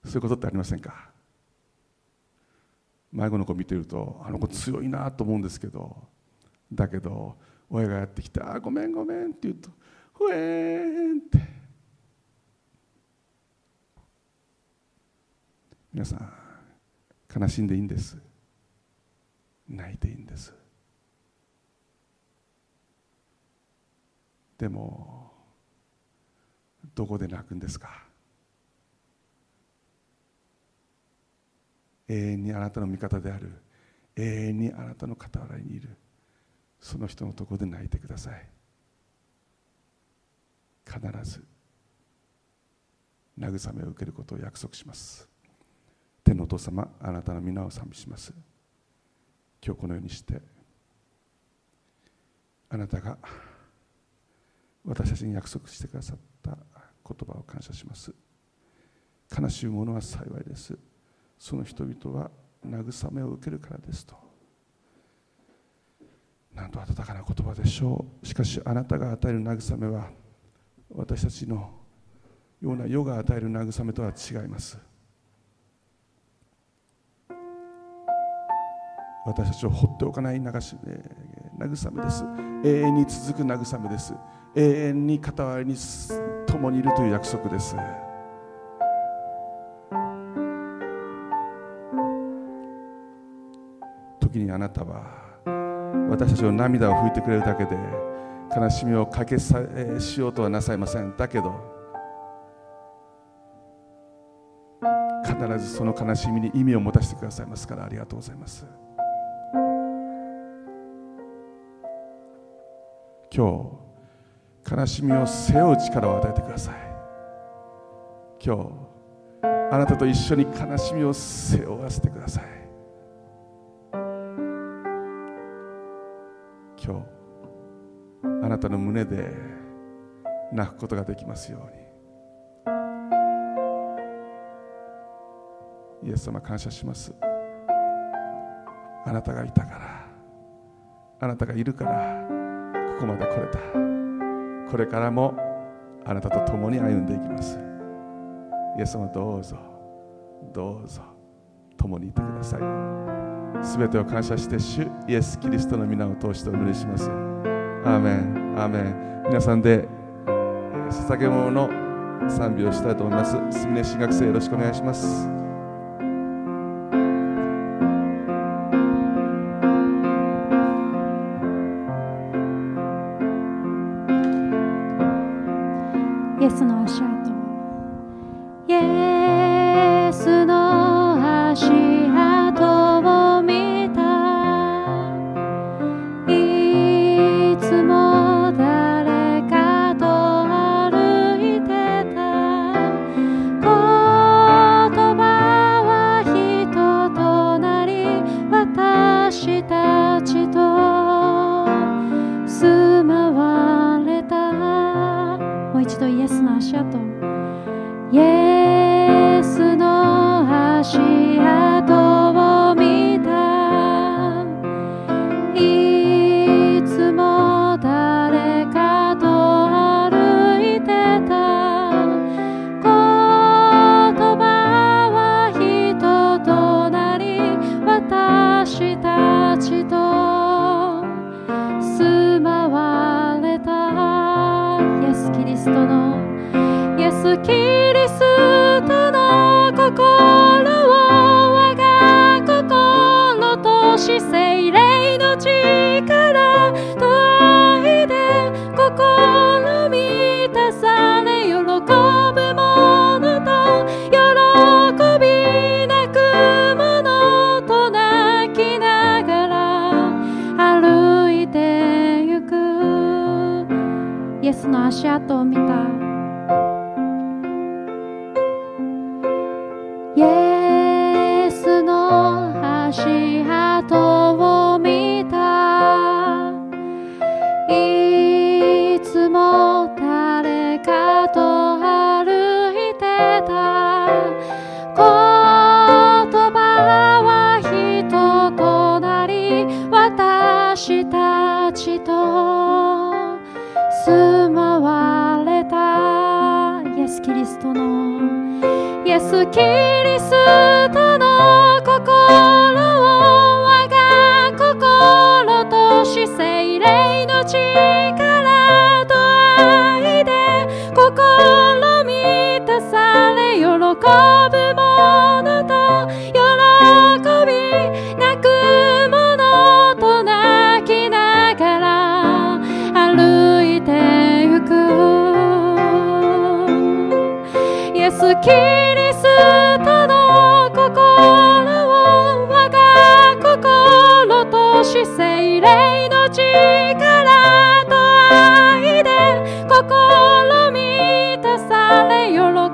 そういうことってありませんか？迷子の子見てるとあの子強いなと思うんですけどだけど親がやってきて「あごめんごめん」って言うとふえーんって。皆さん悲しんでいいんです。泣いていいんです。でもどこで泣くんですか？永遠にあなたの味方である。永遠にあなたの傍らにいる。その人のところで泣いてください。必ず慰めを受けることを約束します。天のお父様あなたの皆を賛美します。今日このようにしてあなたが私たちに約束してくださった言葉を感謝します。悲しいものは幸いです。その人々は慰めを受けるからですと。なんと温かな言葉でしょう。しかしあなたが与える慰めは私たちのような世が与える慰めとは違います。私たちを放っておかない流し、慰めです。永遠に続く慰めです。永遠に傍らに共にいるという約束です。時にあなたは私たちの涙を拭いてくれるだけで悲しみをかけさしようとはなさいません。だけど必ずその悲しみに意味を持たせてくださいますからありがとうございます。今日悲しみを背負う力を与えてください。今日あなたと一緒に悲しみを背負わせてください。今日あなたの胸で泣くことができますように。イエス様感謝します。あなたがいたからあなたがいるからここまで来れた。これからもあなたと共に歩んでいきます。イエス様どうぞどうぞ共にいてください。すべてを感謝して主イエス・キリストの皆を通してお祈りします。アーメンアーメン。皆さんでえ捧げ物の賛美をしたいと思います。すみね新学生よろしくお願いします。to jasná šato. Yeah.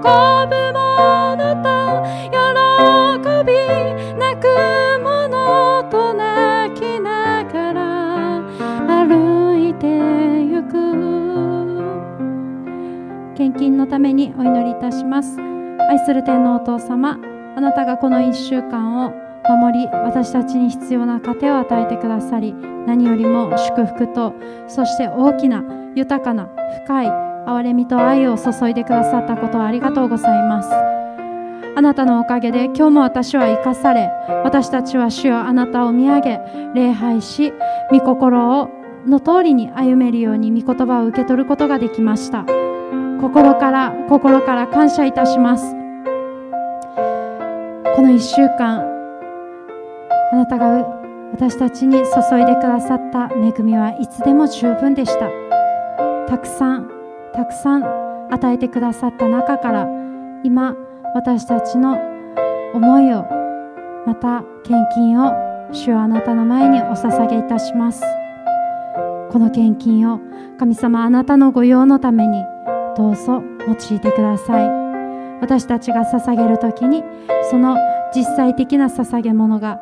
ぶものと喜び泣くものと泣きながら歩いてゆく。献金のためにお祈りいたします。愛する天皇お父様あなたがこの1週間を守り私たちに必要な糧を与えてくださり何よりも祝福とそして大きな豊かな深い憐れみと愛を注いでくださったことをありがとうございます。あなたのおかげで今日も私は生かされ私たちは主よあなたを見上げ礼拝し御心をの通りに歩めるように御言葉を受け取ることができました。心から心から感謝いたします。この1週間あなたが私たちに注いでくださった恵みはいつでも十分でした。たくさんたくさん与えてくださった中から今私たちの思いをまた献金を主はあなたの前にお捧げいたします。この献金を神様あなたの御用のためにどうぞ用いてください。私たちが捧げる時にその実際的な捧げ物が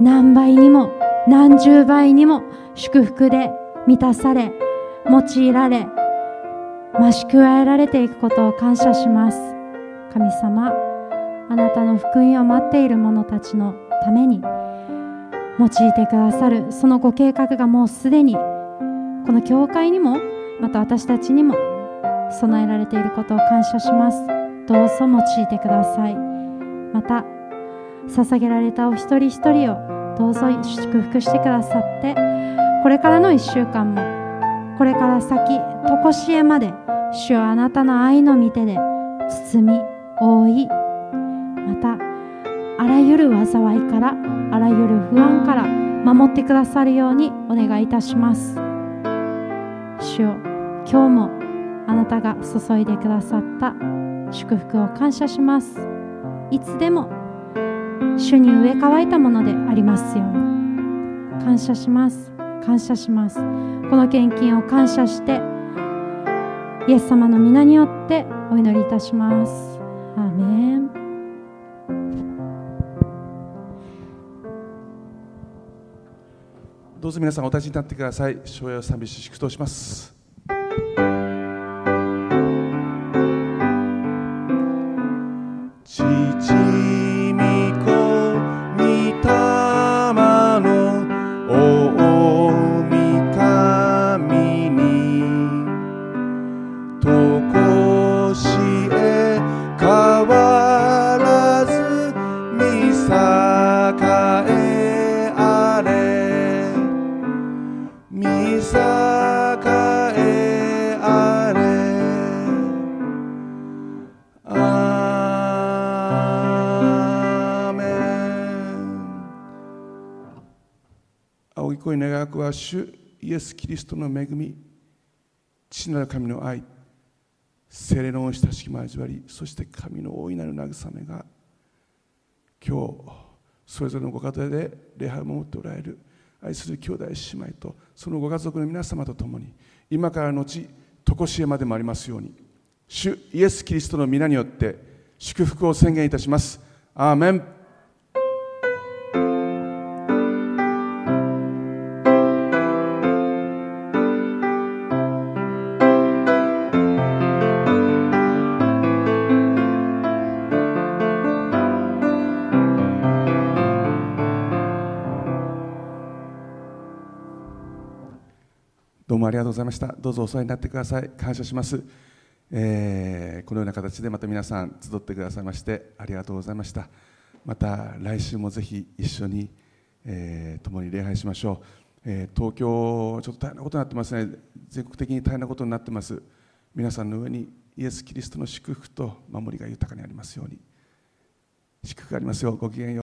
何倍にも何十倍にも祝福で満たされ用いられ増し加えられていくことを感謝します。神様あなたの福音を待っている者たちのために用いてくださるそのご計画がもうすでにこの教会にもまた私たちにも備えられていることを感謝します。どうぞ用いてください。また捧げられたお一人一人をどうぞ祝福してくださってこれからの1週間もこれから先とこしえまで主はあなたの愛の御手で包み覆いまたあらゆる災いからあらゆる不安から守ってくださるようにお願いいたします。主よ今日もあなたが注いでくださった祝福を感謝します。いつでも主に植え替えたものでありますように。感謝します。感謝します。この献金を感謝してイエス様の皆によってお祈りいたします。アーメン。どうぞ皆さんお立ちになってください。昭和賛美し祝祷します。主イエス・キリストの恵み父なる神の愛精霊の親しき交わりそして神の大いなる慰めが今日それぞれのご家庭で礼拝を守っておられる愛する兄弟姉妹とそのご家族の皆様と共に今からのち常しえまでもありますように主イエス・キリストの皆によって祝福を宣言いたします。アーメン。もありがとうございました。どうぞお世話になってください。感謝します。えーこのような形でまた皆さん集ってくださいましてありがとうございました。また来週もぜひ一緒に、えー共に礼拝しましょう。えー東京ちょっと大変なことになってますね。全国的に大変なことになってます。皆さんの上にイエス・キリストの祝福と守りが豊かにありますように。祝福がありますよ。ごきげんよう。